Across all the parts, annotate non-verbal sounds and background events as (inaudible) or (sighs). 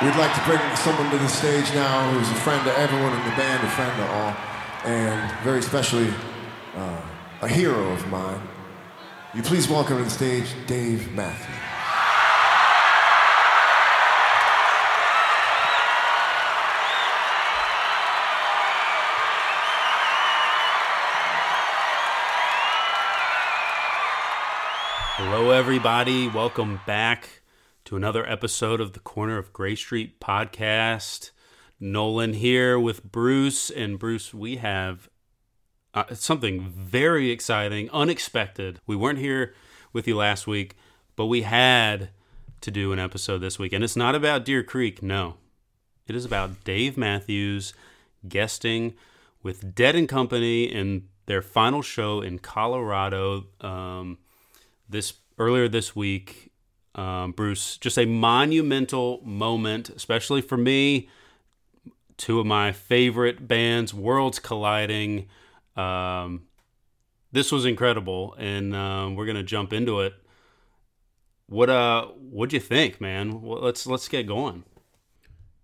We'd like to bring someone to the stage now who's a friend to everyone in the band, a friend to all, and very especially uh, a hero of mine. You please welcome to the stage Dave Matthews. Hello, everybody. Welcome back to another episode of the Corner of Gray Street podcast. Nolan here with Bruce. And Bruce, we have uh, something very exciting, unexpected. We weren't here with you last week, but we had to do an episode this week. And it's not about Deer Creek, no. It is about Dave Matthews guesting with Dead and Company in their final show in Colorado. Um, this earlier this week, um, Bruce. Just a monumental moment, especially for me. Two of my favorite bands, worlds colliding. Um, this was incredible, and um, we're gonna jump into it. What uh, what'd you think, man? Well, let's let's get going.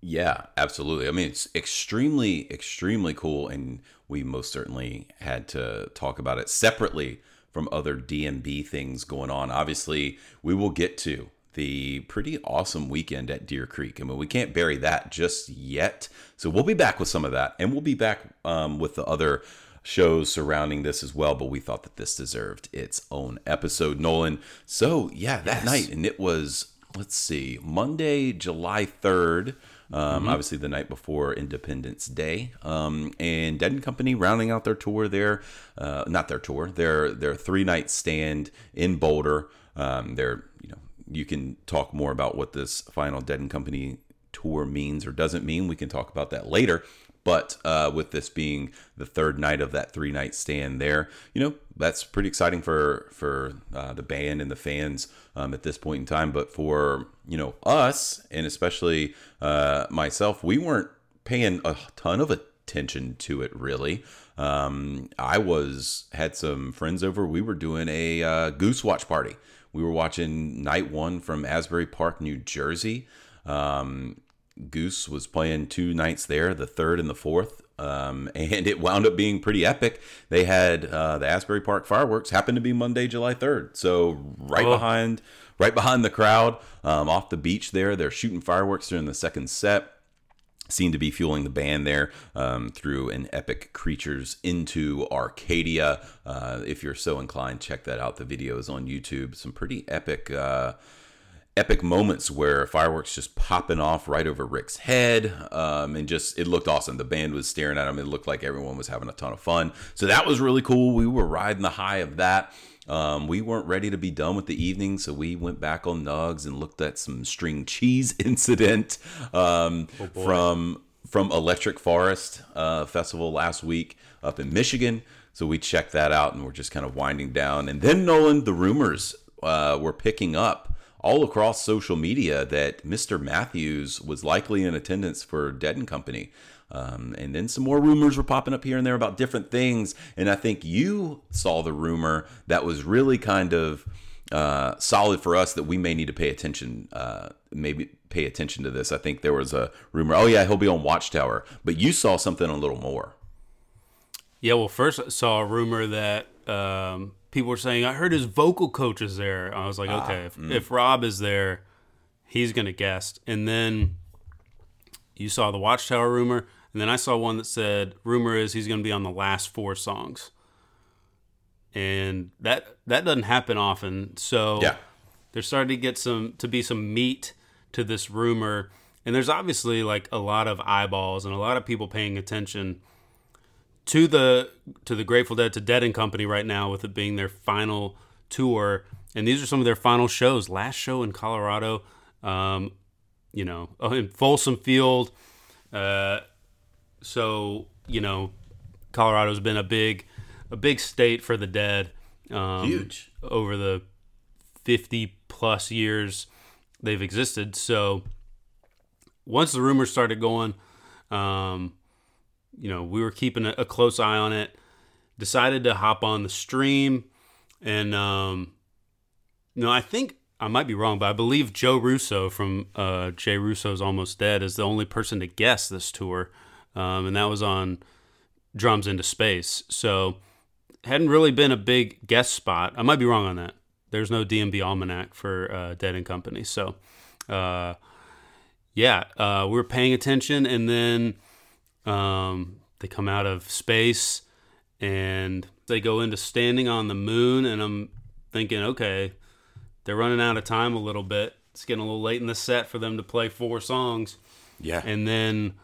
Yeah, absolutely. I mean, it's extremely, extremely cool, and we most certainly had to talk about it separately from other DMB things going on. Obviously, we will get to the pretty awesome weekend at Deer Creek. I mean, we can't bury that just yet. So we'll be back with some of that, and we'll be back um, with the other shows surrounding this as well. But we thought that this deserved its own episode, Nolan. So yeah, that yes. night, and it was let's see, Monday, July third. Um, mm-hmm. Obviously, the night before Independence Day, um, and Dead and Company rounding out their tour there, uh, not their tour, their their three night stand in Boulder. Um, they're you know you can talk more about what this final Dead and Company tour means or doesn't mean. We can talk about that later. But uh, with this being the third night of that three night stand there, you know that's pretty exciting for for uh, the band and the fans um, at this point in time. But for you know us and especially uh, myself, we weren't paying a ton of attention to it really. Um, I was had some friends over. We were doing a uh, goose watch party. We were watching night one from Asbury Park, New Jersey. Um, Goose was playing two nights there, the third and the fourth, um, (laughs) and it wound up being pretty epic. They had uh, the Asbury Park fireworks happened to be Monday, July third, so right oh. behind, right behind the crowd, um, off the beach there. They're shooting fireworks during the second set. Seemed to be fueling the band there um, through an epic Creatures into Arcadia. Uh, if you're so inclined, check that out. The video is on YouTube. Some pretty epic. Uh, epic moments where fireworks just popping off right over Rick's head, um, and just it looked awesome. The band was staring at him. It looked like everyone was having a ton of fun. So that was really cool. We were riding the high of that. Um, we weren't ready to be done with the evening, so we went back on Nugs and looked at some string cheese (laughs) incident um, oh from from Electric Forest uh, Festival last week up in Michigan. So we checked that out, and we're just kind of winding down. And then Nolan, the rumors uh, were picking up all across social media that Mr. Matthews was likely in attendance for Dead and Company. Um, and then some more rumors were popping up here and there about different things. And I think you saw the rumor that was really kind of uh, solid for us that we may need to pay attention, uh, maybe pay attention to this. I think there was a rumor, oh, yeah, he'll be on Watchtower. But you saw something a little more. Yeah, well, first I saw a rumor that um, people were saying, I heard his vocal coach is there. I was like, ah, okay, if, mm. if Rob is there, he's going to guest. And then you saw the Watchtower rumor. And then I saw one that said, rumor is he's going to be on the last four songs. And that that doesn't happen often. So yeah. there's starting to get some to be some meat to this rumor. And there's obviously like a lot of eyeballs and a lot of people paying attention to the to the Grateful Dead to Dead and Company right now with it being their final tour, and these are some of their final shows. Last show in Colorado, um, you know, (laughs) in Folsom Field. Uh, so you know, Colorado's been a big a big state for the Dead. Um, Huge over the fifty plus years they've existed. So once the rumors started going. Um, you know, we were keeping a, a close eye on it. Decided to hop on the stream, and um, know, I think I might be wrong, but I believe Joe Russo from uh, Joe Russo's Almost Dead is the only person to guest this tour, um, and that was on Drums into Space. So hadn't really been a big guest spot. I might be wrong on that. There's no DMB almanac for uh, Dead and Company, so uh, yeah, uh, we were paying attention, and then um, they come out of space and they go into standing on the moon, and I'm thinking, okay, they're running out of time a little bit. It's getting a little late in the set for them to play four songs. Yeah. And then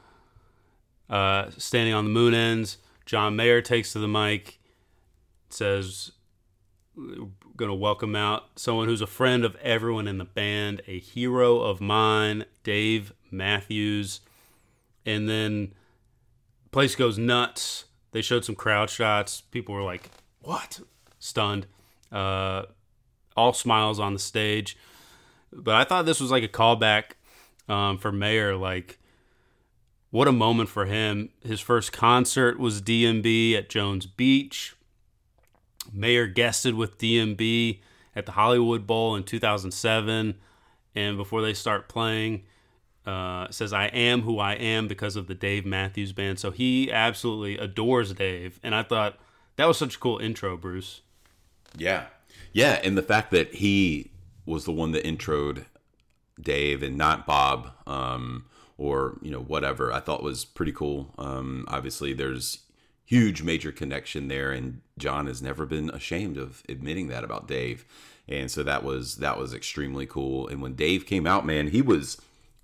uh, standing on the moon ends. John Mayer takes to the mic, says, going to welcome out someone who's a friend of everyone in the band, a hero of mine, Dave Matthews. And then place goes nuts. They showed some crowd shots. People were like, "What?" stunned. Uh, all smiles on the stage. But I thought this was like a callback um, for Mayer. Like, what a moment for him. His first concert was DMB at Jones Beach. Mayer guested with DMB at the Hollywood Bowl in 2007. And before they start playing, uh, says, I am who I am because of the Dave Matthews Band. So he absolutely adores Dave. And I thought that was such a cool intro, Bruce. Yeah. Yeah. And the fact that he was the one that introed Dave and not Bob um, or, you know, whatever, I thought was pretty cool. Um, obviously, there's huge major connection there and John has never been ashamed of admitting that about Dave. And so that was that was extremely cool. And when Dave came out, man, he was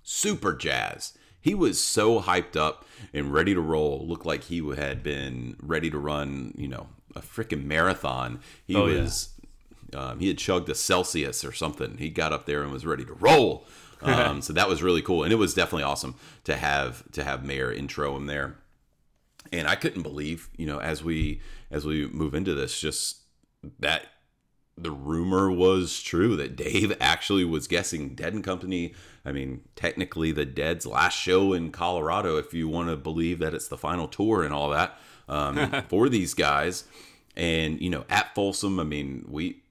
super jazzed. He was so hyped up and ready to roll. Looked like he had been ready to run, you know, a freaking marathon. He Oh, yeah. was, um, he had chugged a Celsius or something. He got up there and was ready to roll. (laughs) Um, so that was really cool, and it was definitely awesome to have to have Mayer intro him there. And I couldn't believe, you know, as we as we move into this, just that the rumor was true that Dave actually was guessing Dead and Company. I mean, technically the Dead's last show in Colorado, if you want to believe that it's the final tour and all that um, (laughs) for these guys. And you know, at Folsom, I mean, we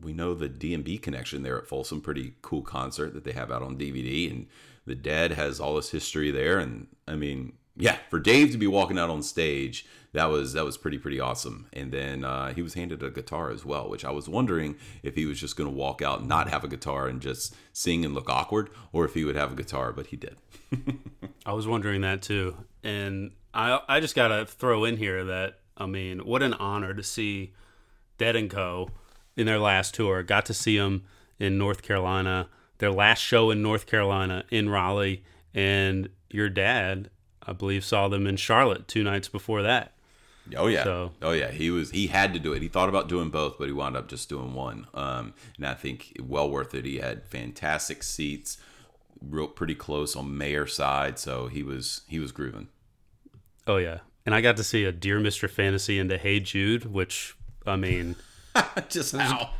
we know the DMB connection there at Folsom, pretty cool concert that they have out on DVD, and the Dead has all this history there. And I mean, yeah, for Dave to be walking out on stage, that was that was pretty pretty awesome. And then uh, he was handed a guitar as well, which I was wondering if he was just going to walk out not have a guitar and just sing and look awkward, or if he would have a guitar, but he did. (laughs) I was wondering that too. And I I just got to throw in here that I mean, what an honor to see Dead and Co in their last tour. Got to see them in North Carolina. Their last show in North Carolina in Raleigh and your dad, I believe saw them in Charlotte 2 nights before that. Oh yeah, So- oh yeah. He was he had to do it. He thought about doing both, but he wound up just doing one. Um, and I think well worth it. He had fantastic seats, real pretty close on Mayer side, so he was he was grooving. Oh yeah. And I got to see a Dear Mr. Fantasy into Hey Jude, which I mean, (laughs) just how?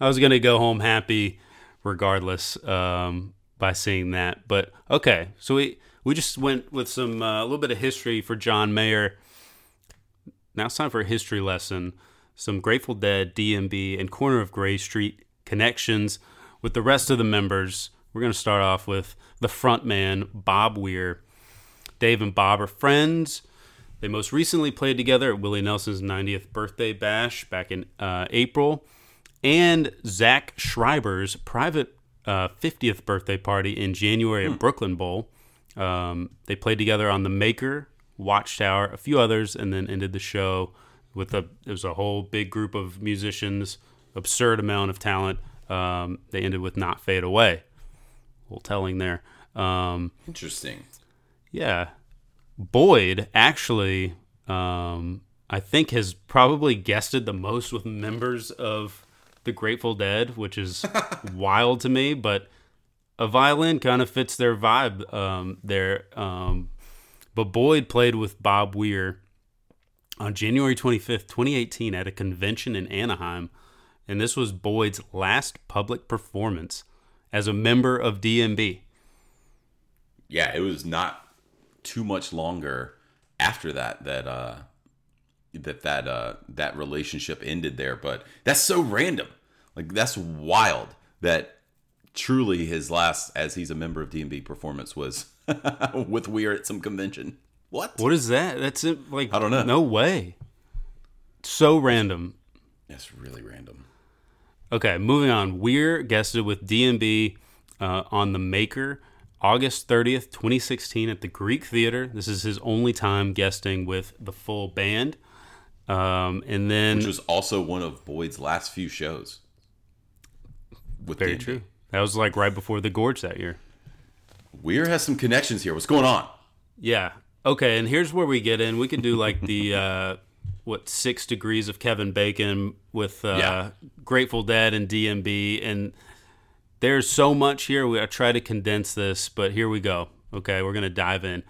I was gonna go home happy, regardless, um, by seeing that. But okay, so we we just went with some uh, a little bit of history for John Mayer. Now it's time for a history lesson. Some Grateful Dead, DMB, and Corner of Gray Street connections with the rest of the members. We're gonna start off with the front man, Bob Weir. Dave and Bob are friends. They most recently played together at Willie Nelson's 90th birthday bash back in uh, April, and Zach Schreiber's private uh, 50th birthday party in January at Brooklyn Bowl. Um, they played together on the Maker, Watchtower, a few others, and then ended the show with a. It was a whole big group of musicians, absurd amount of talent. Um, they ended with "Not Fade Away." Well, telling there. Um, Interesting. yeah. Boyd actually, um, I think, has probably guested the most with members of the Grateful Dead, which is (laughs) wild to me, but a violin kind of fits their vibe um, there. Um, but Boyd played with Bob Weir on January 25th, 2018, at a convention in Anaheim. And this was Boyd's last public performance as a member of DMB. Yeah, it was not too much longer after that that uh that that uh that relationship ended there, but that's so random. Like that's wild that truly his last, as he's a member of DMB performance, was (laughs) with Weir at some convention. What? What is that? That's it. Like I don't know. No way. So random. That's really random. Okay, moving on. Weir guested with DMB uh, on the Maker August 30th, 2016 at the Greek Theater. This is his only time guesting with the full band. Um, and then Which was also one of Boyd's last few shows. With very DMB. true. That was like right before the Gorge that year. Weir has some connections here. What's going on? Yeah. Okay, and here's where we get in. We can do like the (laughs) uh, what six degrees of Kevin Bacon with uh, Yeah. Grateful Dead and DMB, and there's so much here. We I try to condense this, but here we go. Okay, we're gonna dive in.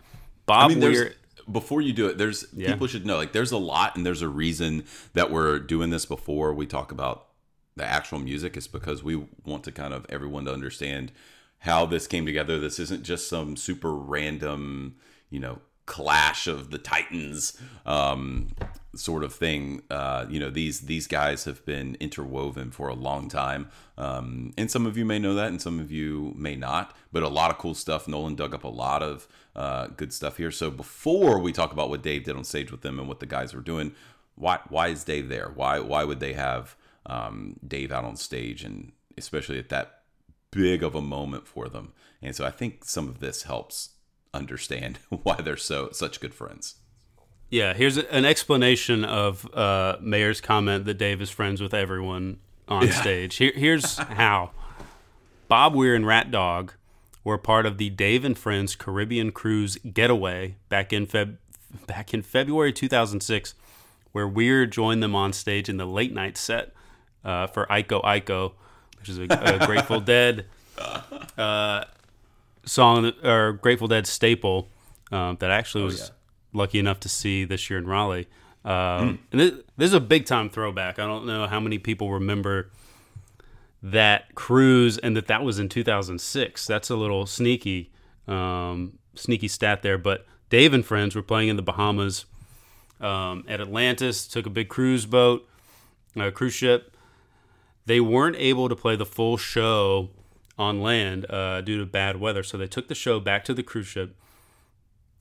Bob I mean, Weir. before you do it, there's Yeah. people should know like there's a lot and there's a reason that we're doing this before we talk about the actual music. It's because we want to kind of everyone to understand how this came together. This isn't just some super random, you know, clash of the titans um, sort of thing. Uh, you know, these these guys have been interwoven for a long time, um, and some of you may know that, and some of you may not. But a lot of cool stuff. Nolan dug up a lot of uh, good stuff here. So before we talk about what Dave did on stage with them and what the guys were doing, why why is Dave there? Why why would they have um, Dave out on stage, and especially at that big of a moment for them? And so I think some of this helps understand (laughs) why they're so such good friends. Yeah, here's an explanation of uh, Mayer's comment that Dave is friends with everyone on stage. Here, here's (laughs) how. Bob Weir and Rat Dog were part of the Dave and Friends Caribbean Cruise Getaway back in Feb- back in February 2006, where Weir joined them on stage in the late night set uh, for Iko Iko, which is a, a Grateful (laughs) Dead uh, song or Grateful Dead staple um, that actually was lucky enough to see this year in Raleigh. Um, And this, this is a big time throwback. I don't know how many people remember that cruise and that that was in 2006. That's a little sneaky, um, sneaky stat there. But Dave and friends were playing in the Bahamas um, at Atlantis. Took a big cruise boat, a cruise ship. They weren't able to play the full show on land uh, due to bad weather, so they took the show back to the cruise ship.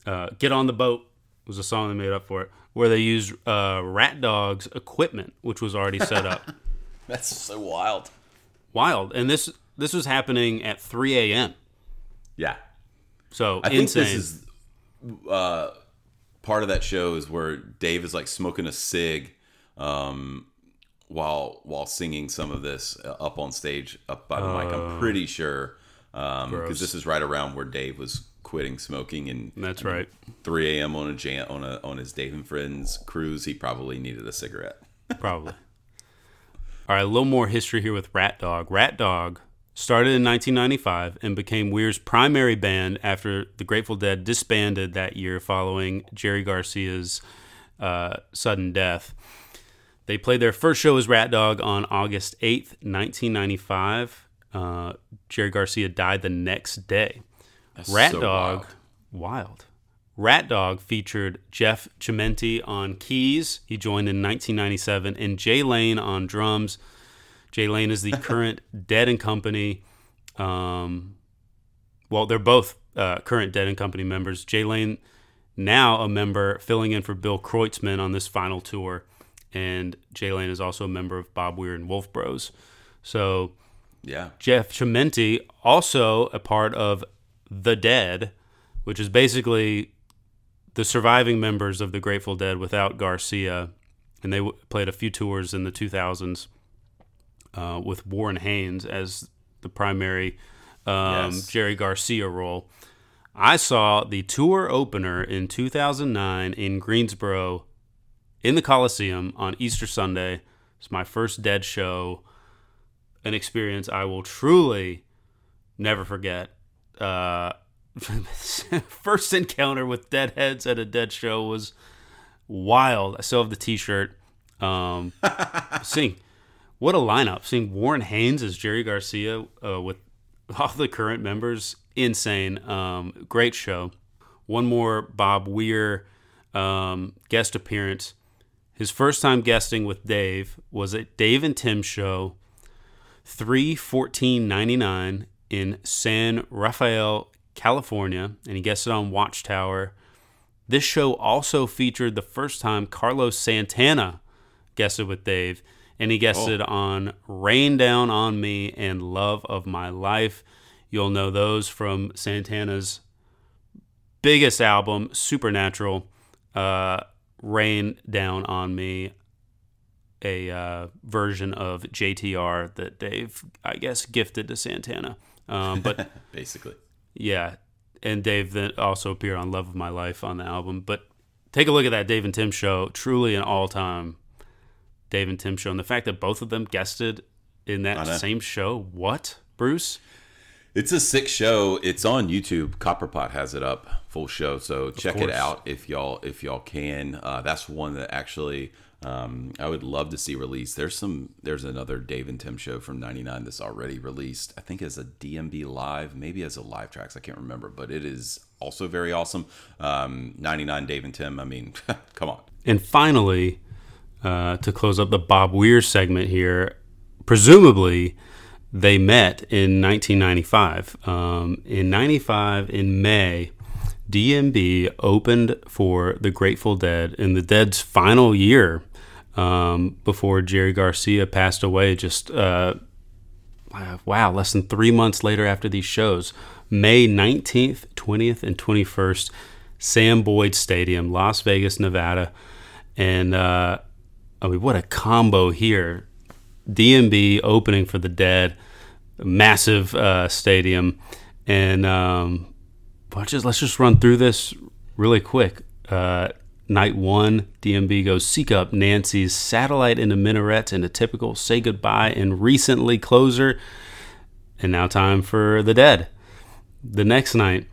Uh, Get on the boat was a song they made up for it, where they used uh, Rat Dog's equipment, which was already set up. (laughs) That's so wild. Wild, and this this was happening at 3 a.m. Yeah. So I think this is uh, part of that show is where Dave is like smoking a cig um, while while singing some of this uh, up on stage up by the mic. I'm pretty sure because Gross. this is right around where Dave was quitting smoking and That's right. 3 a.m. on a jam on a on his Dave and Friends cruise. He probably needed a cigarette. (laughs) Probably. All right, a little more history here with Rat Dog. Rat Dog started in 1995 and became Weir's primary band after the Grateful Dead disbanded that year following Jerry Garcia's uh, sudden death. They played their first show as Rat Dog on August 8th, 1995. Uh, Jerry Garcia died the next day. Rat so Dog, wild. wild. Rat Dog featured Jeff Chimenti on keys. He joined in 1997, and Jay Lane on drums. Jay Lane is the (laughs) current Dead and Company. Um, well, they're both uh, current Dead and Company members. Jay Lane, now a member, filling in for Bill Kreutzmann on this final tour, and Jay Lane is also a member of Bob Weir and Wolf Bros. So Yeah. Jeff Chimenti, also a part of The Dead, which is basically the surviving members of the Grateful Dead without Garcia. And they w- played a few tours in the 2000s uh, with Warren Haynes as the primary um, Yes. Jerry Garcia role. I saw the tour opener in 2009 in Greensboro in the Coliseum on Easter Sunday. It's my first Dead show an experience I will truly never forget. Uh, (laughs) first encounter with Deadheads at a Dead show was wild. I still have the T-shirt. Um, (laughs) seeing what a lineup! Seeing Warren Haynes as Jerry Garcia uh, with all the current members, insane. Um, great show. One more Bob Weir um, guest appearance. His first time guesting with Dave was at Dave and Tim show 31499 in San Rafael, California, and he guested on Watchtower. This show also featured the first time Carlos Santana guested with Dave, and he guested oh. on Rain Down on Me and Love of My Life. You'll know those from Santana's biggest album, Supernatural, uh, Rain Down on Me, a uh, version of JTR that Dave, I guess, gifted to Santana. Um, but (laughs) basically, yeah. And Dave then also appeared on Love of My Life on the album. But take a look at that Dave and Tim show. Truly an all time Dave and Tim show. And the fact that both of them guested in that same show. What, Bruce? It's a sick show. It's on YouTube. Copperpot has it up full show, so check it out if y'all if y'all can. Uh, that's one that actually um, I would love to see released. There's some. There's another Dave and Tim show from '99 that's already released. I think as a DMB live, maybe as a live tracks. I can't remember, but it is also very awesome. Um, '99 Dave and Tim. I mean, (laughs) come on. And finally, uh, to close up the Bob Weir segment here, presumably they met in 1995. Um, in 95, in May, DMB opened for the Grateful Dead in the Dead's final year um, before Jerry Garcia passed away. Just uh, wow, less than three months later after these shows, May 19th, 20th, and 21st, Sam Boyd Stadium, Las Vegas, Nevada, and uh, I mean, what a combo here! DMB opening for the Dead, massive uh, stadium, and um, just let's just run through this really quick. Uh, Night one, DMB goes seek up Nancies satellite in into minarets in a typical say goodbye and recently closer. And now time for the dead. The next night,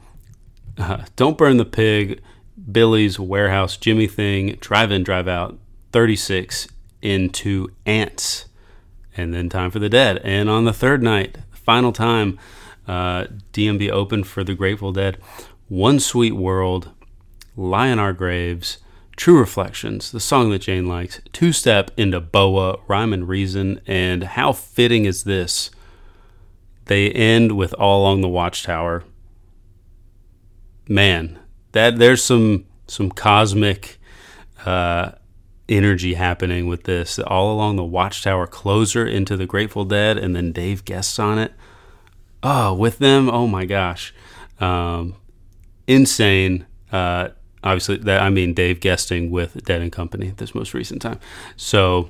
uh, don't burn the pig, Billy's warehouse, Jimmy thing, drive in, drive out, 36 into ants. And then time for the dead. And on the third night, final time, uh, DMB opened for the Grateful Dead. One Sweet World, Lie in Our Graves, True Reflections, the song that Jane likes, Two Step into Boa, Rhyme and Reason, and how fitting is this? They end with All Along the Watchtower. Man, that there's some some cosmic uh, energy happening with this. All Along the Watchtower closer into the Grateful Dead, and then Dave guests on it. Oh, with them, oh my gosh, um, insane. Uh, obviously that I mean Dave guesting with Dead and Company this most recent time. So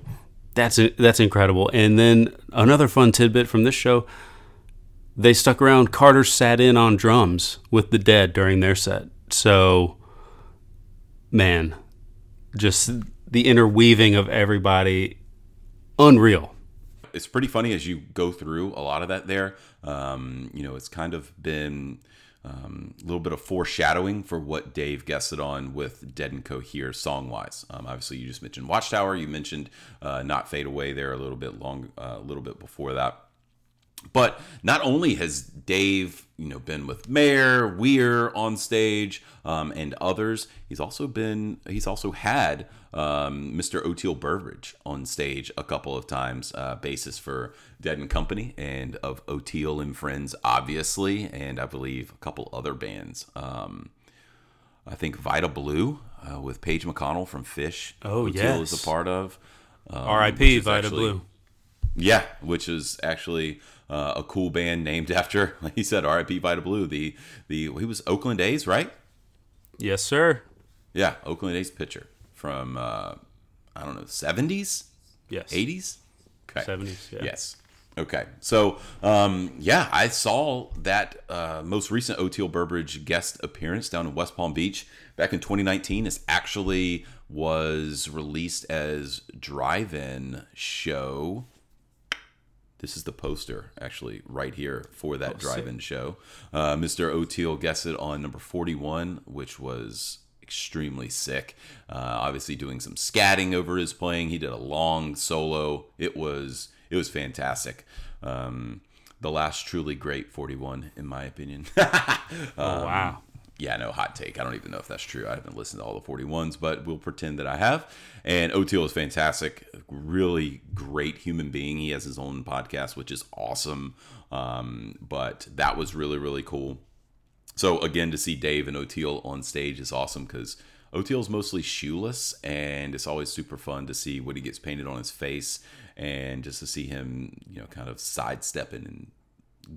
that's that's incredible. And then another fun tidbit from this show, they stuck around. Carter sat in on drums with the Dead during their set. So man, just the interweaving of everybody, unreal. It's pretty funny as you go through a lot of that there. Um, you know, it's kind of been um, a little bit of foreshadowing for what Dave guessed on with Dead and Co here song wise. Um, obviously, you just mentioned Watchtower. You mentioned uh, Not Fade Away there a little bit long, uh, a little bit before that. But not only has Dave, you know, been with Mayer, Weir on stage, um, and others, he's also been, he's also had um, Mr. Oteil Burbridge on stage a couple of times, uh, basis for Dead and Company, and of Oteil and Friends, obviously, and I believe a couple other bands. Um, I think Vida Blue uh, with Page McConnell from Phish. Oh, yes. is a part of. Um, R.I.P. Vida actually, Blue. Yeah, which is actually uh, a cool band named (laughs) after, like he said, R.I.P. Vida Blue. The the he was Oakland A's, right? Yes, sir. Yeah, Oakland A's pitcher from uh, I don't know, seventies. Yes. Eighties. Okay. Seventies. Yeah. Yes. Okay, so um, yeah, I saw that uh, most recent Oteil Burbridge guest appearance down in West Palm Beach back in 2019. This actually was released as drive-in show. This is the poster, actually, right here for that oh, drive-in show. Uh, Mr. Oteil it on number 41, which was extremely sick. Uh, obviously, doing some scatting over his playing. He did a long solo. It was it was fantastic. Um, the last truly great 41, in my opinion. (laughs) um, oh wow! Yeah, no, hot take. I don't even know if that's true. I haven't listened to all the 41s, but we'll pretend that I have. And Oteil is fantastic, really great human being. He has his own podcast, which is awesome. Um, but that was really, really cool. So again, to see Dave and Oteil on stage is awesome because Oteil's mostly shoeless, and it's always super fun to see what he gets painted on his face, and just to see him, you know, kind of sidestepping and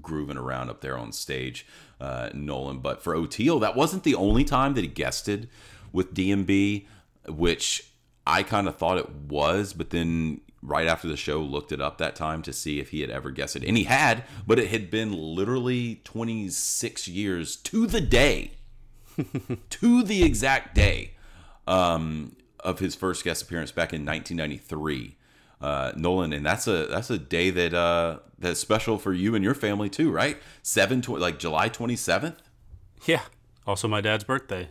grooving around up there on stage, uh, Nolan. But for Oteil, that wasn't the only time that he guested with DMB, which I kind of thought it was, but then right after the show looked it up that time to see if he had ever guessed it and he had but it had been literally 26 years to the day (laughs) to the exact day um, of his first guest appearance back in 1993 uh, Nolan, and that's a that's a day that uh, that's special for you and your family too, right? Seven tw- like July twenty seventh. Yeah. Also, my dad's birthday.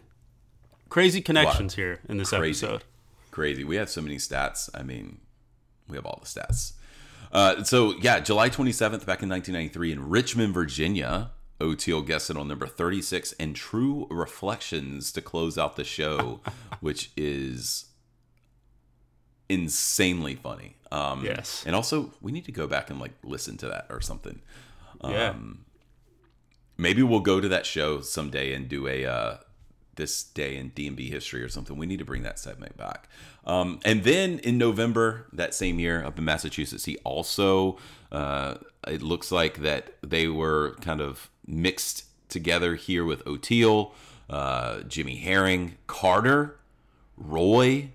Crazy connections here in this Crazy. episode. Crazy. We have so many stats. I mean, we have all the stats. Uh, so yeah, July twenty seventh, back in nineteen ninety three, in Richmond, Virginia. Oteil guested on number 36 and True Reflections to close out the show, (laughs) which is insanely funny. Um, Yes. And also, we need to go back and like listen to that or something. yeah. Um, Maybe we'll go to that show someday and do a uh, this day in D&B history or something. We need to bring that segment back. Um, and then in November that same year up in Massachusetts, he also uh, it looks like that they were kind of mixed together here with Oteil, uh, Jimmy Herring, Carter, Roy,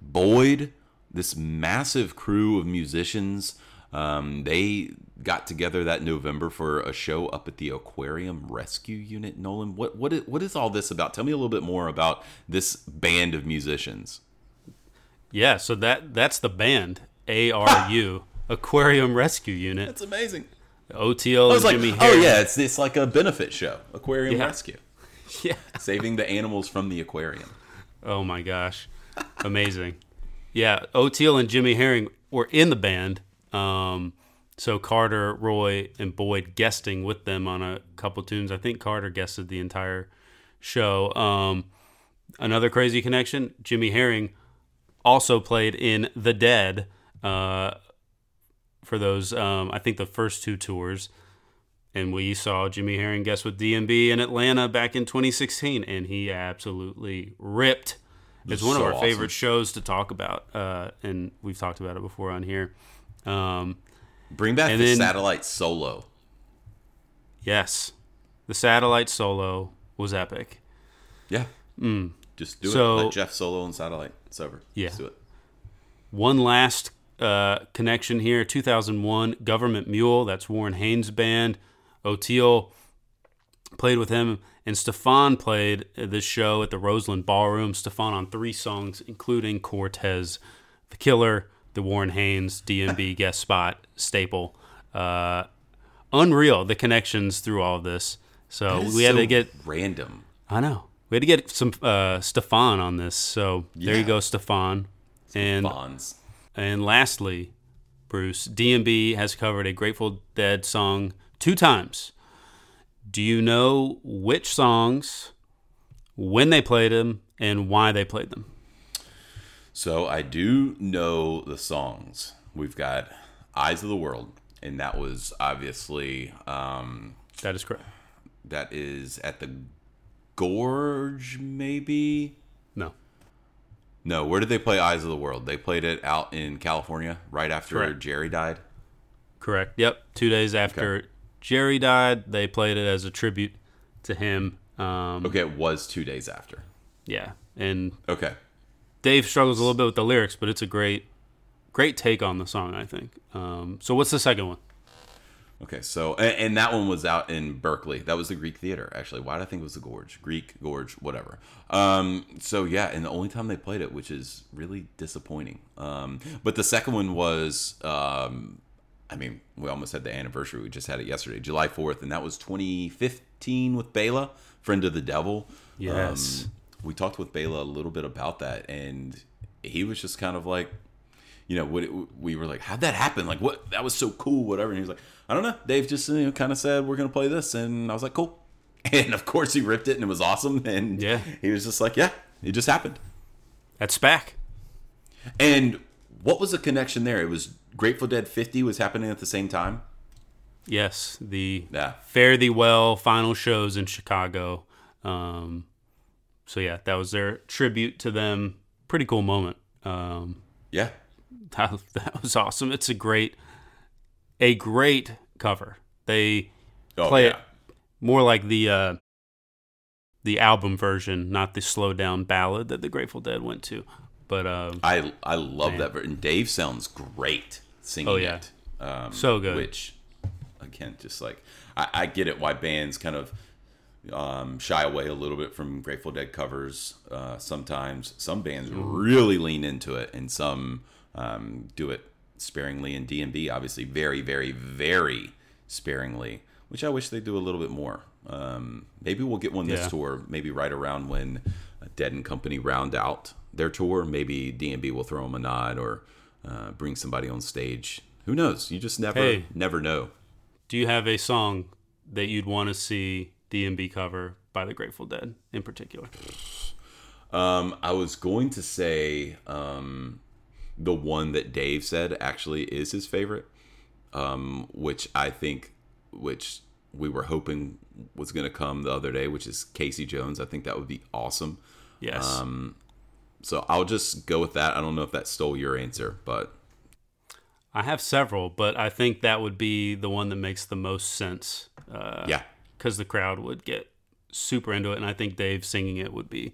Boyd, this massive crew of musicians. Um, they got together that November for a show up at the Aquarium Rescue Unit. Nolan, what what is, what is all this about? Tell me a little bit more about this band of musicians. yeah. So that that's the band ARU (laughs) Aquarium Rescue Unit. That's amazing. Oteil I and like, Jimmy oh Herring. yeah, it's it's like a benefit show, Aquarium Yeah. Rescue, (laughs) yeah. saving the animals from the aquarium. Oh my gosh, amazing! Yeah, Oteil and Jimmy Herring were in the band. Um, so Carter, Roy, and Boyd guesting with them on a couple tunes. I think Carter guested the entire show. Um, another crazy connection: Jimmy Herring also played in The Dead uh, for those. Um, I think the first two tours. And we saw Jimmy Herring guest with DMB in Atlanta back in 2016, and he absolutely ripped. It's one So of our awesome. favorite shows to talk about, uh, and we've talked about it before on here. Um, Bring back the then- satellite solo. yes, the satellite solo was epic. Yeah. Just do Mm. So- it. Let Jeff solo and satellite. It's over. Yeah. Let's do it. One last uh, connection here 2001 Gov't Mule, that's Warren Haynes' band. Oteil played with him, and Stefan played this show at the Roseland Ballroom. Stefan on three songs, including Cortez the Killer, the Warren Haynes DMB (laughs) guest spot staple. Uh, unreal, the connections through all of this. So we had so to get random. I know. We had to get some uh, Stefan on this. So there you go, Stefan. And Bonds. and lastly, Bruce, DMB has covered a Grateful Dead song two times. Do you know which songs, when they played them, and why they played them? So I do know the songs. We've got Eyes of the World, and that was obviously um, That is correct. that is at the Gorge, maybe. No. No, where did they play Eyes of the World? They played it out in California right after Correct. Jerry died. Correct. Yep. Two days after Jerry died, they played it as a tribute to him. Um, Okay, it was two days after. Yeah. And Okay. Dave struggles a little bit with the lyrics, but it's a great, great take on the song, I think. Um, so what's the second one? Okay, so and, and that one was out in Berkeley. That was the Greek Theater, actually. Why did I think it was the Gorge? Greek Gorge, whatever. Um, so yeah, and the only time they played it, which is really disappointing. Um, but the second one was, um, I mean, we almost had the anniversary. We just had it yesterday, July fourth, and that was 2015 with Bela, friend of the devil. Yes. Um, we talked with Bela a little bit about that, and he was just kind of like, you know, what we were like, how'd that happen? Like, what? That was so cool, whatever. And he was like, I don't know. Dave just you know, kind of said we're gonna play this, and I was like, cool. (laughs) And of course, he ripped it, and it was awesome. And Yeah. he was just like, "Yeah, it just happened." That's back. And what was the connection there? It was Grateful Dead 50 was happening at the same time. Yes, the Yeah. Fare Thee Well final shows in Chicago. Um, so yeah, that was their tribute to them. Pretty cool moment. Um, Yeah. that, that was awesome. It's a great, a great cover. They Oh, Play yeah. it. more like the uh, the album version, not the slow down ballad that the Grateful Dead went to. But um, I I love Man. that. ver- And Dave sounds great singing Oh, yeah. it. Um, So good. Which, again, just like I, I get it why bands kind of um, shy away a little bit from Grateful Dead covers. Uh, sometimes some bands Mm-hmm. really lean into it, and some um, do it sparingly. And D&B obviously very, very, very sparingly, which I wish they do a little bit more. Um, maybe we'll get one this Yeah. tour. Maybe right around when Dead and Company round out their tour. Maybe D&B will throw them a nod or uh, bring somebody on stage. Who knows? You just never, Hey. never know. do you have a song that you'd want to see DMB cover by the Grateful Dead in particular? Um, I was going to say um, the one that Dave said actually is his favorite, um, which I think, which we were hoping was going to come the other day, which is Casey Jones. I think that would be awesome. Yes. Um, So I'll just go with that. I don't know if that stole your answer, but I have several, but I think that would be the one that makes the most sense. Uh, yeah, Because the crowd would get super into it, and I think Dave singing it would be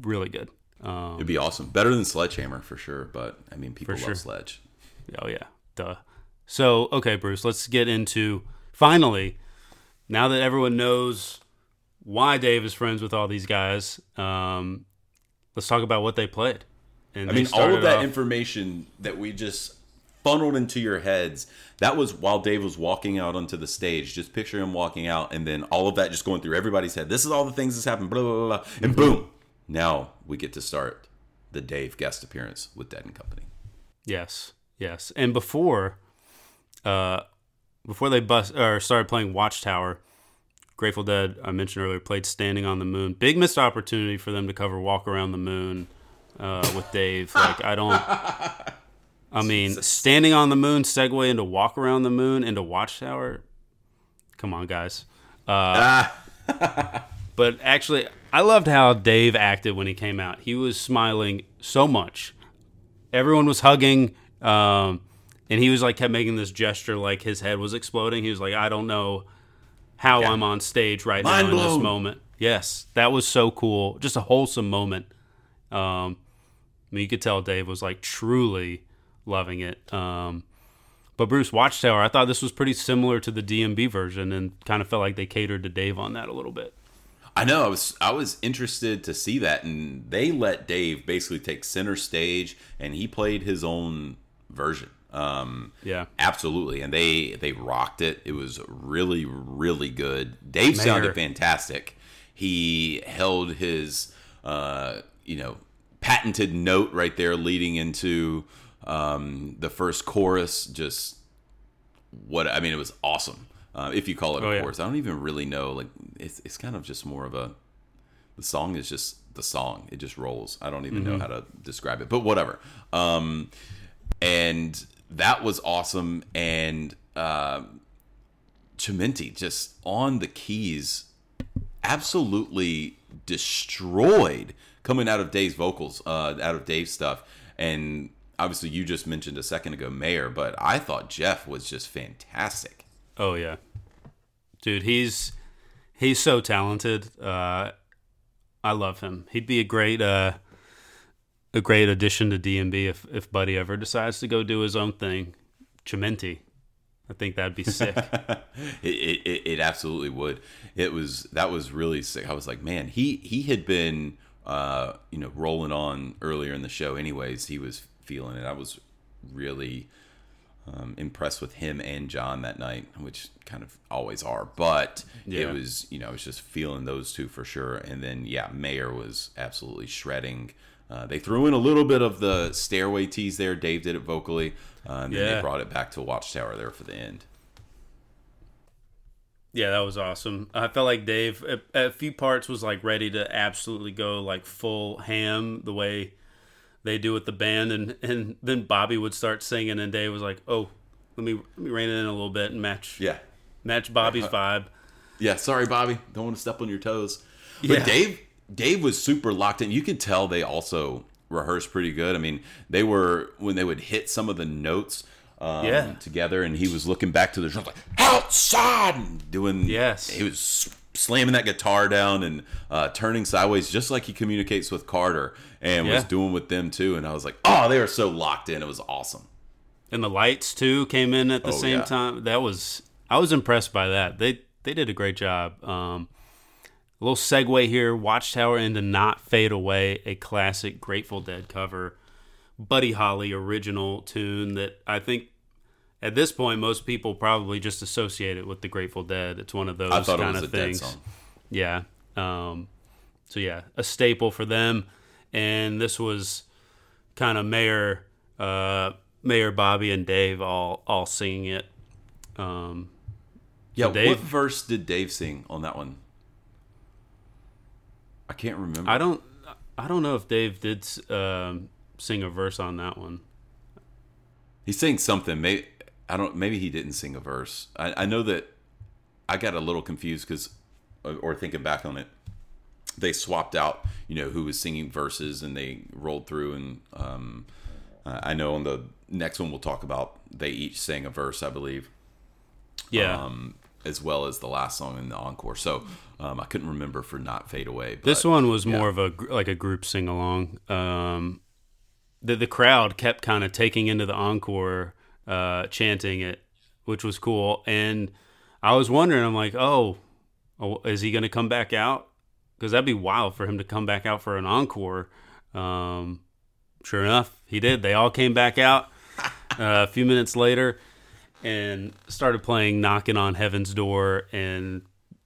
really good. Um, it'd be awesome. Better than Sledgehammer for sure. But I mean, people love sure. Sledge. Oh yeah, duh. So okay, Bruce, let's get into finally. Now that everyone knows why Dave is friends with all these guys, um, let's talk about what they played. And I mean, all of that off- information that we just funneled into your heads, that was while Dave was walking out onto the stage. Just picture him walking out, and then all of that just going through everybody's head. This is all the things that's happened, blah, blah, blah, blah. And boom, now we get to start the Dave guest appearance with Dead and Company. Yes, yes. And before, uh, before they bust or started playing Watchtower, Grateful Dead, I mentioned earlier, played "Standing on the Moon." Big missed opportunity for them to cover "Walk Around the Moon" uh, with Dave. Like I don't. I mean, "Standing on the Moon" segue into "Walk Around the Moon" into Watchtower. Come on, guys. Uh, (laughs) but actually, I loved how Dave acted when he came out. He was smiling so much everyone was hugging um, and he was like kept making this gesture like his head was exploding he was like i don't know how i'm on stage right Mind now in this moment. Yes that was so cool. Just a wholesome moment. Um, I mean, you could tell dave was like truly loving it. Um, but bruce watchtower i thought this was pretty similar to the dmb version and kind of felt like they catered to dave on that a little bit. I know. I was I was interested to see that, and they let Dave basically take center stage, and he played his own version. Um, yeah Absolutely, and they they rocked it. It was really really good. Dave sounded fantastic. He held his uh, you know patented note right there, leading into um, the first chorus. Just what I mean, it was awesome. Uh, if you call it a Oh, yeah. chorus, I don't even really know. Like it's it's kind of just more of a the song is just the song. It just rolls. I don't even Mm-hmm. know how to describe it, but whatever. Um, and that was awesome. And um Chimenti just on the keys, absolutely destroyed coming out of Dave's vocals, uh, out of Dave's stuff. And obviously, you just mentioned a second ago, Mayer, but I thought Jeff was just fantastic. Oh yeah, dude, he's he's so talented. Uh, I love him. He'd be a great uh, a great addition to DMB if if Buddy ever decides to go do his own thing. Chimenti, I think that'd be sick. (laughs) it, it, it, absolutely would. It was that was really sick. I was like, man, he he had been uh, you know rolling on earlier in the show. Anyways, he was feeling it. I was really um, impressed with him and John that night, which kind of always are. But Yeah. it was you know I was just feeling those two for sure. And then yeah, Mayer was absolutely shredding. Uh, they threw in a little bit of the stairway tease there. Dave did it vocally, uh, and then Yeah. they brought it back to Watchtower there for the end. Yeah, that was awesome. I felt like Dave at, at a few parts was like ready to absolutely go like full ham the way they do with the band, and and then Bobby would start singing, and Dave was like, "Oh, let me let me rein it in a little bit and match Yeah. match Bobby's (laughs) vibe." Yeah, sorry, Bobby. Don't want to step on your toes. Yeah. But Dave, Dave was super locked in. You could tell they also rehearsed pretty good. I mean, they were when they would hit some of the notes um, Yeah. together, and he was looking back to the drums like outside, and doing. Yes. he was slamming that guitar down and uh, turning sideways, just like he communicates with Carter, and was doing with them too. And I was like, oh, they were so locked in. It was awesome. And the lights too came in at the Oh, same yeah. time. That was I was impressed by that. They they did a great job. Um, a little segue here: Watchtower into "Not Fade Away," a classic Grateful Dead cover, Buddy Holly original tune that I think at this point most people probably just associate it with the Grateful Dead. It's one of those I thought it kind of things. Yeah. Um, so yeah, a staple for them. And this was kind of Mayer, uh, Mayer Bobby and Dave all all singing it. Um, Yeah, Dave- what verse did Dave sing on that one? I can't remember. I don't I don't know if Dave did um, sing a verse on that one. He sang something. Maybe I don't. Maybe he didn't sing a verse. I, I know that I got a little confused because, or thinking back on it, they swapped out. You know who was singing verses, and they rolled through. And um, I I know on the next one we'll talk about they each sang a verse, I believe, Yeah. um, as well as the last song in the encore. So um, I couldn't remember for not fade away. But, This one was more of a like a group sing along. Um, the the crowd kept kind of taking into the encore, uh, chanting it, which was cool. And I was wondering, I'm like, oh, oh is he going to come back out? Because that'd be wild for him to come back out for an encore. Um, sure enough, he did. They all came back out (laughs) uh, a few minutes later and started playing "Knocking on Heaven's Door," and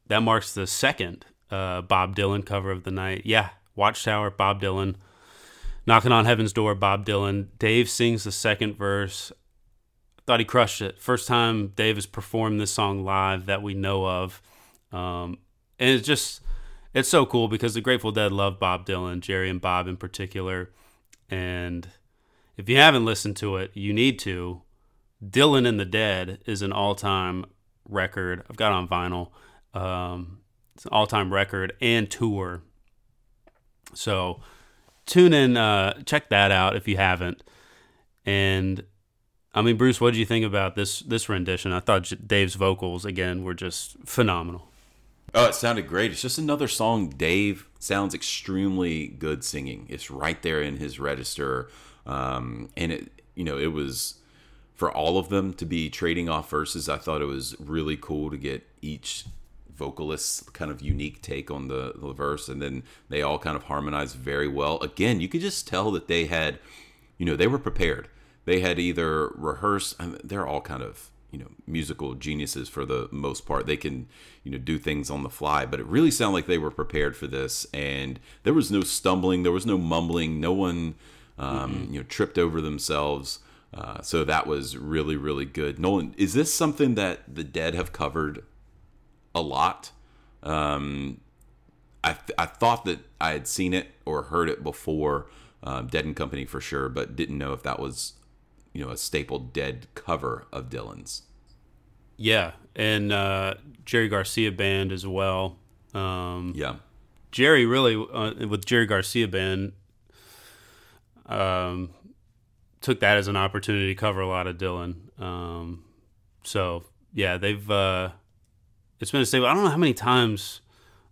that marks the second uh, Bob Dylan cover of the night. Yeah, Watchtower, Bob Dylan, "Knocking on Heaven's Door," Bob Dylan. Dave sings the second verse. Thought he crushed it. First time Dave has performed this song live that we know of, um, and it's just it's so cool because the Grateful Dead love Bob Dylan, Jerry and Bob in particular, and if you haven't listened to it, you need to. Dylan and the Dead is an all-time record. I've got on vinyl. Um, it's an all-time record and tour. So tune in, uh, check that out if you haven't. And I mean, Bruce, what did you think about this this rendition? I thought Dave's vocals again were just phenomenal. Oh, it sounded great. It's just another song. Dave sounds extremely good singing. It's right there in his register, um, and it you know it was for all of them to be trading off verses. I thought it was really cool to get each vocalist's kind of unique take on the, the verse, and then they all kind of harmonized very well. Again, you could just tell that they had, you know, they were prepared. They had either rehearsed. I mean, they're all kind of you know musical geniuses for the most part. They can you know do things on the fly, but it really sounded like they were prepared for this, and there was no stumbling, there was no mumbling, no one um, you know tripped over themselves. Uh, so that was really really good. Nolan, is this something that the Dead have covered a lot? Um, I th- I thought that I had seen it or heard it before, um, Dead and Company for sure, but didn't know if that was you know a staple Dead cover of Dylan's. Yeah, and uh, Jerry Garcia band as well. Um, Yeah. Jerry really uh, with Jerry Garcia band um, took that as an opportunity to cover a lot of Dylan. Um, so yeah, they've uh, it's been a staple. I don't know how many times.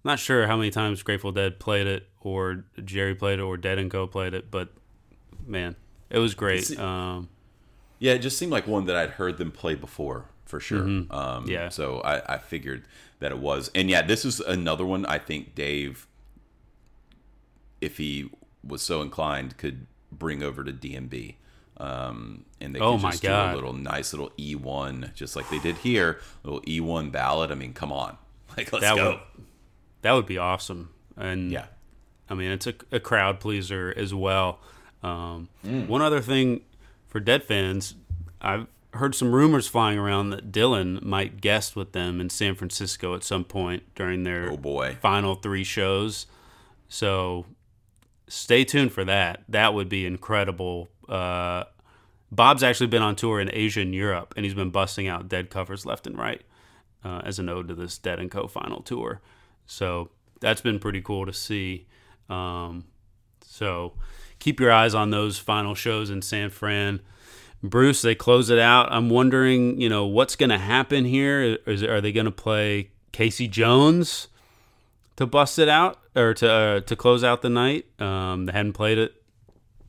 I'm not sure how many times Grateful Dead played it or Jerry played it or Dead and Co played it, but man, it was great. Um, Yeah, it just seemed like one that I'd heard them play before, for sure. Um, Yeah. So I, I figured that it was. And yeah, this is another one I think Dave, if he was so inclined, could bring over to DMB. Um, and they Oh could just God. do a little nice little E1, just like they did here, little E1 ballad. I mean, come on. (laughs) Like, let's that go. would that would be awesome. And Yeah. I mean, it's a, a crowd pleaser as well. Um, Mm. One other thing for Dead fans, I've heard some rumors flying around that Dylan might guest with them in San Francisco at some point during their Oh boy. final three shows. So stay tuned for that. That would be incredible. Uh, Bob's actually been on tour in Asia and Europe, and he's been busting out dead covers left and right uh, as an ode to this Dead and Co. final tour. So that's been pretty cool to see. Um, so keep your eyes on those final shows in San Fran. Bruce, they close it out. I'm wondering, you know, what's going to happen here? Is are they going to play Casey Jones to bust it out or to uh, to close out the night? Um, they hadn't played it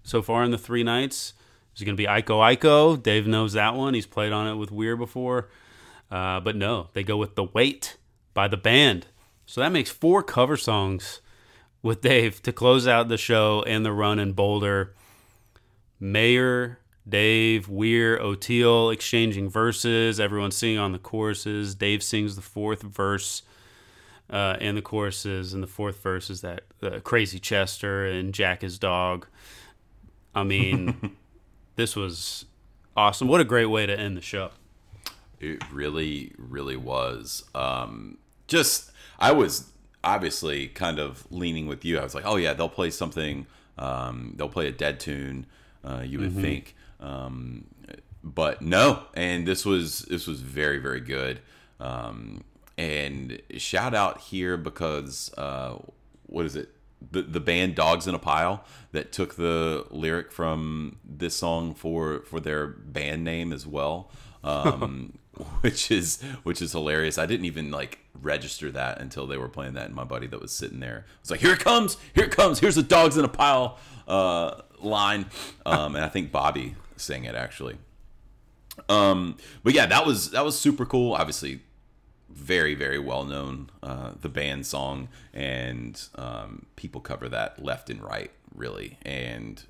so far in the three nights. Is going to be Iko Iko. Dave knows that one. He's played on it with Weir before. Uh, but no, they go with The Weight by the band. So that makes four cover songs with Dave to close out the show and the run in Boulder. Mayer, Dave, Weir, Oteil exchanging verses. Everyone singing on the choruses. Dave sings the fourth verse uh, and the choruses. And the fourth verse is that uh, Crazy Chester and Jack his dog. I mean, (laughs) this was awesome. What a great way to end the show. It really, really was. Um, just, I was obviously kind of leaning with you. I was like, oh yeah, they'll play something. Um, they'll play a dead tune. Uh, you would think, um, but no. And this was this was very, very good. Um, and shout out here because uh, what is it? The, the band Dogs in a Pile that took the lyric from this song for for their band name as well. Um, (laughs) which is which is hilarious. I didn't even like register that until they were playing that, and my buddy that was sitting there was like, "Here it comes! Here it comes! Here's the dogs in a pile uh, line," um, and I think Bobby sang it actually. Um, but yeah, that was that was super cool. Obviously, very very well known uh, the band song, and um, people cover that left and right really, and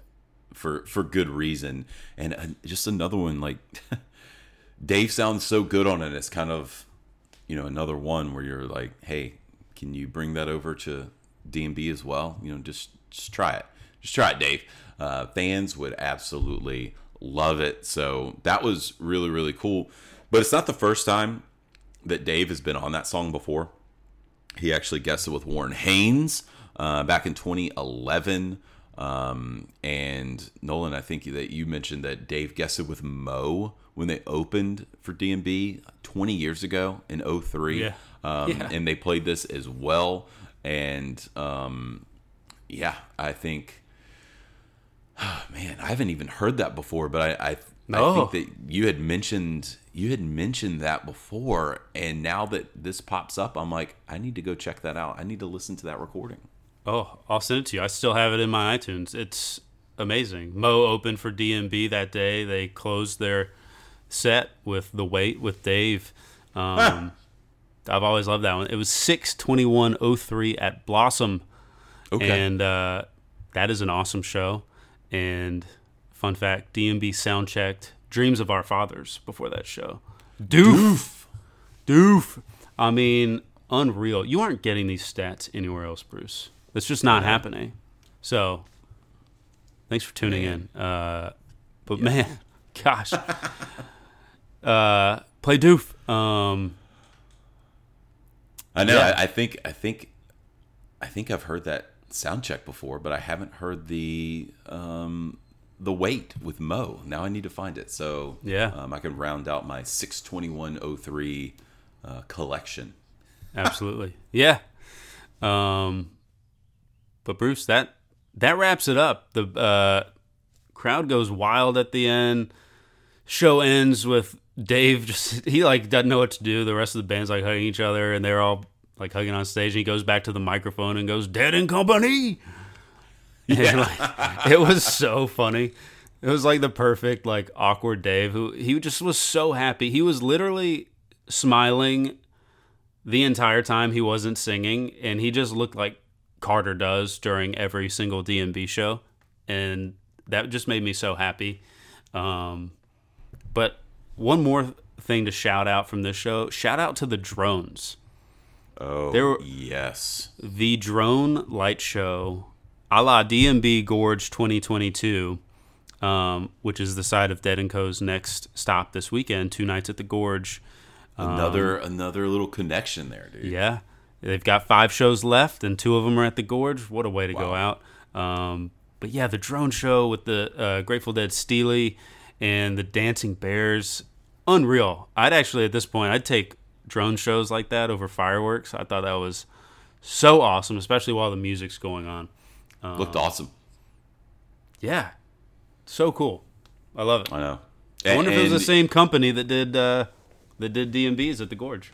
for for good reason. And uh, just another one like. (laughs) Dave sounds so good on it. It's kind of, you know, another one where you're like, hey, can you bring that over to DMB as well? You know, just just try it. Just try it, Dave. Uh, fans would absolutely love it. So that was really really cool. But it's not the first time that Dave has been on that song before. He actually guested with Warren Haynes uh, back in 2011. Um, and Nolan, I think that you mentioned that Dave guested with Mo when they opened for DMB 20 years ago in 03. Yeah. Um, Yeah. And they played this as well. And um, yeah, I think, (sighs) man, I haven't even heard that before, but I, I, No. I think that you had mentioned you had mentioned that before, and now that this pops up, I'm like, I need to go check that out. I need to listen to that recording. Oh, I'll send it to you. I still have it in my iTunes. It's amazing. Mo opened for DMB that day. They closed their set with the weight with Dave. Um, I've always loved that one. It was six twenty one oh three at Blossom, Okay. and uh, that is an awesome show. And fun fact: DMB sound checked "Dreams of Our Fathers" before that show. Doof, doof. I mean, unreal. You aren't getting these stats anywhere else, Bruce. It's just not happening. So, thanks for tuning Man. in. Uh, but man, (laughs) gosh, uh, play doof. Um, I know. Yeah. I, I think. I think. I think I've heard that sound check before, but I haven't heard the um, the weight with Mo. Now I need to find it. So Yeah. um, I can round out my six twenty one oh three uh, collection. Absolutely. (laughs) yeah. Um, but Bruce, that that wraps it up. The uh, crowd goes wild at the end. Show ends with Dave just (laughs) he like doesn't know what to do. The rest of the band's like hugging each other and they're all like hugging on stage. And he goes back to the microphone and goes, "Dead and Company." (laughs) And, like, it was so funny. It was like the perfect like awkward Dave who he just was so happy. He was literally smiling the entire time he wasn't singing, and he just looked like Carter does during every single DMB show, and that just made me so happy. Um, but one more thing to shout out from this show: shout out to the drones. Oh, There were- yes. The drone light show, a la DMB Gorge 2022. um, which is the site of Dead and Co.'s next stop this weekend. Two nights at the Gorge. Another another little connection there, dude. Yeah, they've got five shows left, and two of them are at the Gorge. What a way to go out! Um, but yeah, the drone show with the uh, Grateful Dead Stealie and the Dancing Bears, unreal. I'd actually at this point I'd take drone shows like that over fireworks. I thought that was so awesome, especially while the music's going on. Looked awesome. Yeah, so cool. I love it. I know. I wonder if it was the same company that did uh, that did DMBs at the Gorge.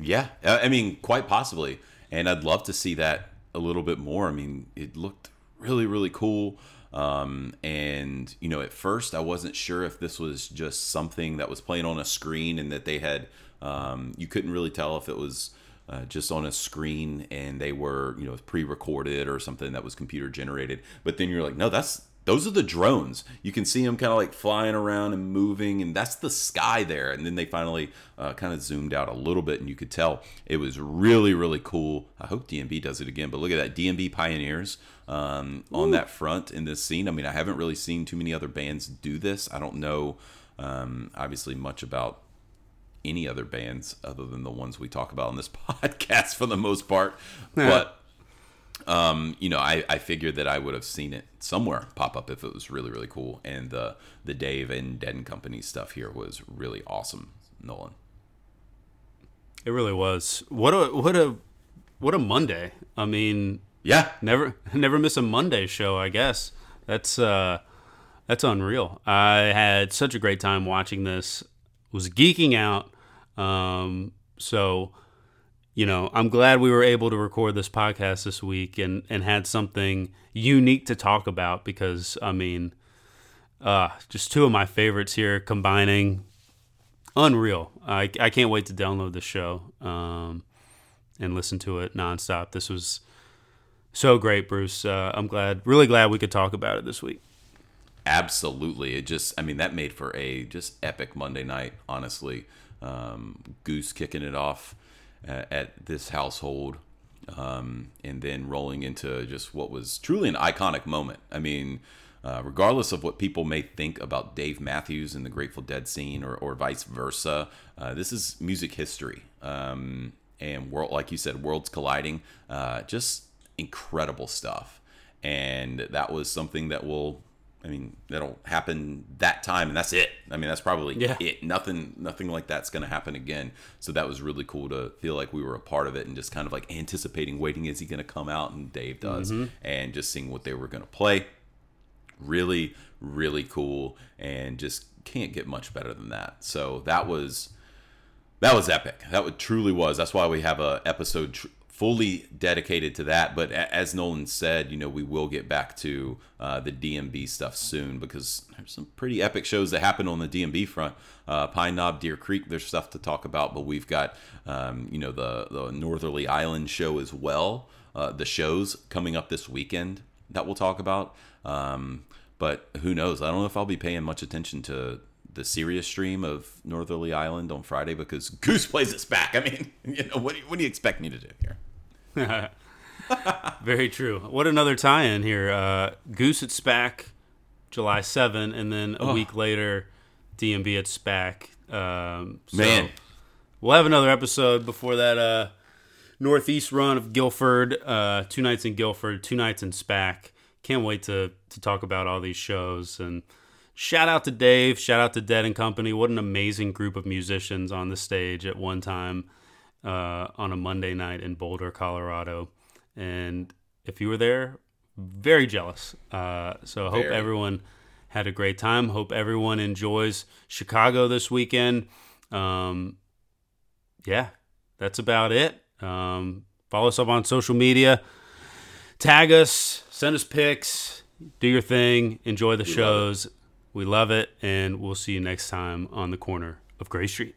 Yeah, uh, I mean, quite possibly. And I'd love to see that a little bit more. I mean, it looked really, really cool. Um, and, you know, at first I wasn't sure if this was just something that was playing on a screen and that they had, um, you couldn't really tell if it was uh, just on a screen and they were, you know, pre recorded or something that was computer generated. But then you're like, no, that's, those are the drones. You can see them kind of like flying around and moving, and that's the sky there. And then they finally uh, kind of zoomed out a little bit, and you could tell it was really, really cool. I hope DMB does it again, but look at that DMB Pioneers um, on that front in this scene. I mean, I haven't really seen too many other bands do this. I don't know, um, obviously, much about any other bands other than the ones we talk about on this (laughs) podcast for the most part. But um, you know, I, I figured that I would have seen it somewhere pop up if it was really, really cool. And the the Dave and Dead and Company stuff here was really awesome, Nolan. It really was. What a what a what a Monday. I mean, Yeah, never (laughs) never miss a Monday show, I guess. That's uh that's unreal. I had such a great time watching this. Was geeking out. Um so you know, I'm glad we were able to record this podcast this week and and had something unique to talk about because I mean uh just two of my favorites here combining unreal. I, I can't wait to download the show um, and listen to it nonstop. This was so great, Bruce. Uh, I'm glad, really glad we could talk about it this week. Absolutely. It just, I mean, that made for a just epic Monday night. Honestly, um, Goose kicking it off uh, at this household, um, and then rolling into just what was truly an iconic moment. I mean. Uh, regardless of what people may think about Dave Matthews and the Grateful Dead scene, or, or vice versa, uh, this is music history. Um, and world, like you said, worlds colliding. Uh, just incredible stuff. And that was something that will, I mean, that'll happen that time, and that's it. I mean, that's probably Yeah. it. Nothing, nothing like that's going to happen again. So that was really cool to feel like we were a part of it, and just kind of like anticipating, waiting, is he going to come out? And Dave does, mm-hmm. and just seeing what they were going to play really really cool and just can't get much better than that so that was that was epic that would truly was that's why we have a episode tr- fully dedicated to that but as nolan said you know we will get back to uh, the dmb stuff soon because there's some pretty epic shows that happen on the dmb front uh, pine knob deer creek there's stuff to talk about but we've got um, you know the, the northerly island show as well uh, the shows coming up this weekend that we'll talk about. Um, but who knows? I don't know if I'll be paying much attention to the Sirius stream of Northerly Island on Friday because Goose plays us back. I mean, (laughs) you know, what do you, what do you expect me to do here? (laughs) Very true. What another tie-in here. Uh, Goose at SPAC, July 7, and then a week later, DMB at SPAC. Um, so Man. we'll have another episode before that uh, northeast run of Gilford. Uh, two nights in Gilford, two nights in SPAC. Can't wait to to talk about all these shows and shout out to Dave. Shout out to Dead and Company. What an amazing group of musicians on the stage at one time uh, on a Monday night in Boulder, Colorado. And if you were there, very jealous. Uh, so I hope Very. everyone had a great time. Hope everyone enjoys Chicago this weekend. Um, yeah, that's about it. Um, follow us up on social media. Tag us, send us pics, do your thing, enjoy the shows. We love it, and we'll see you next time on the corner of Gray Street.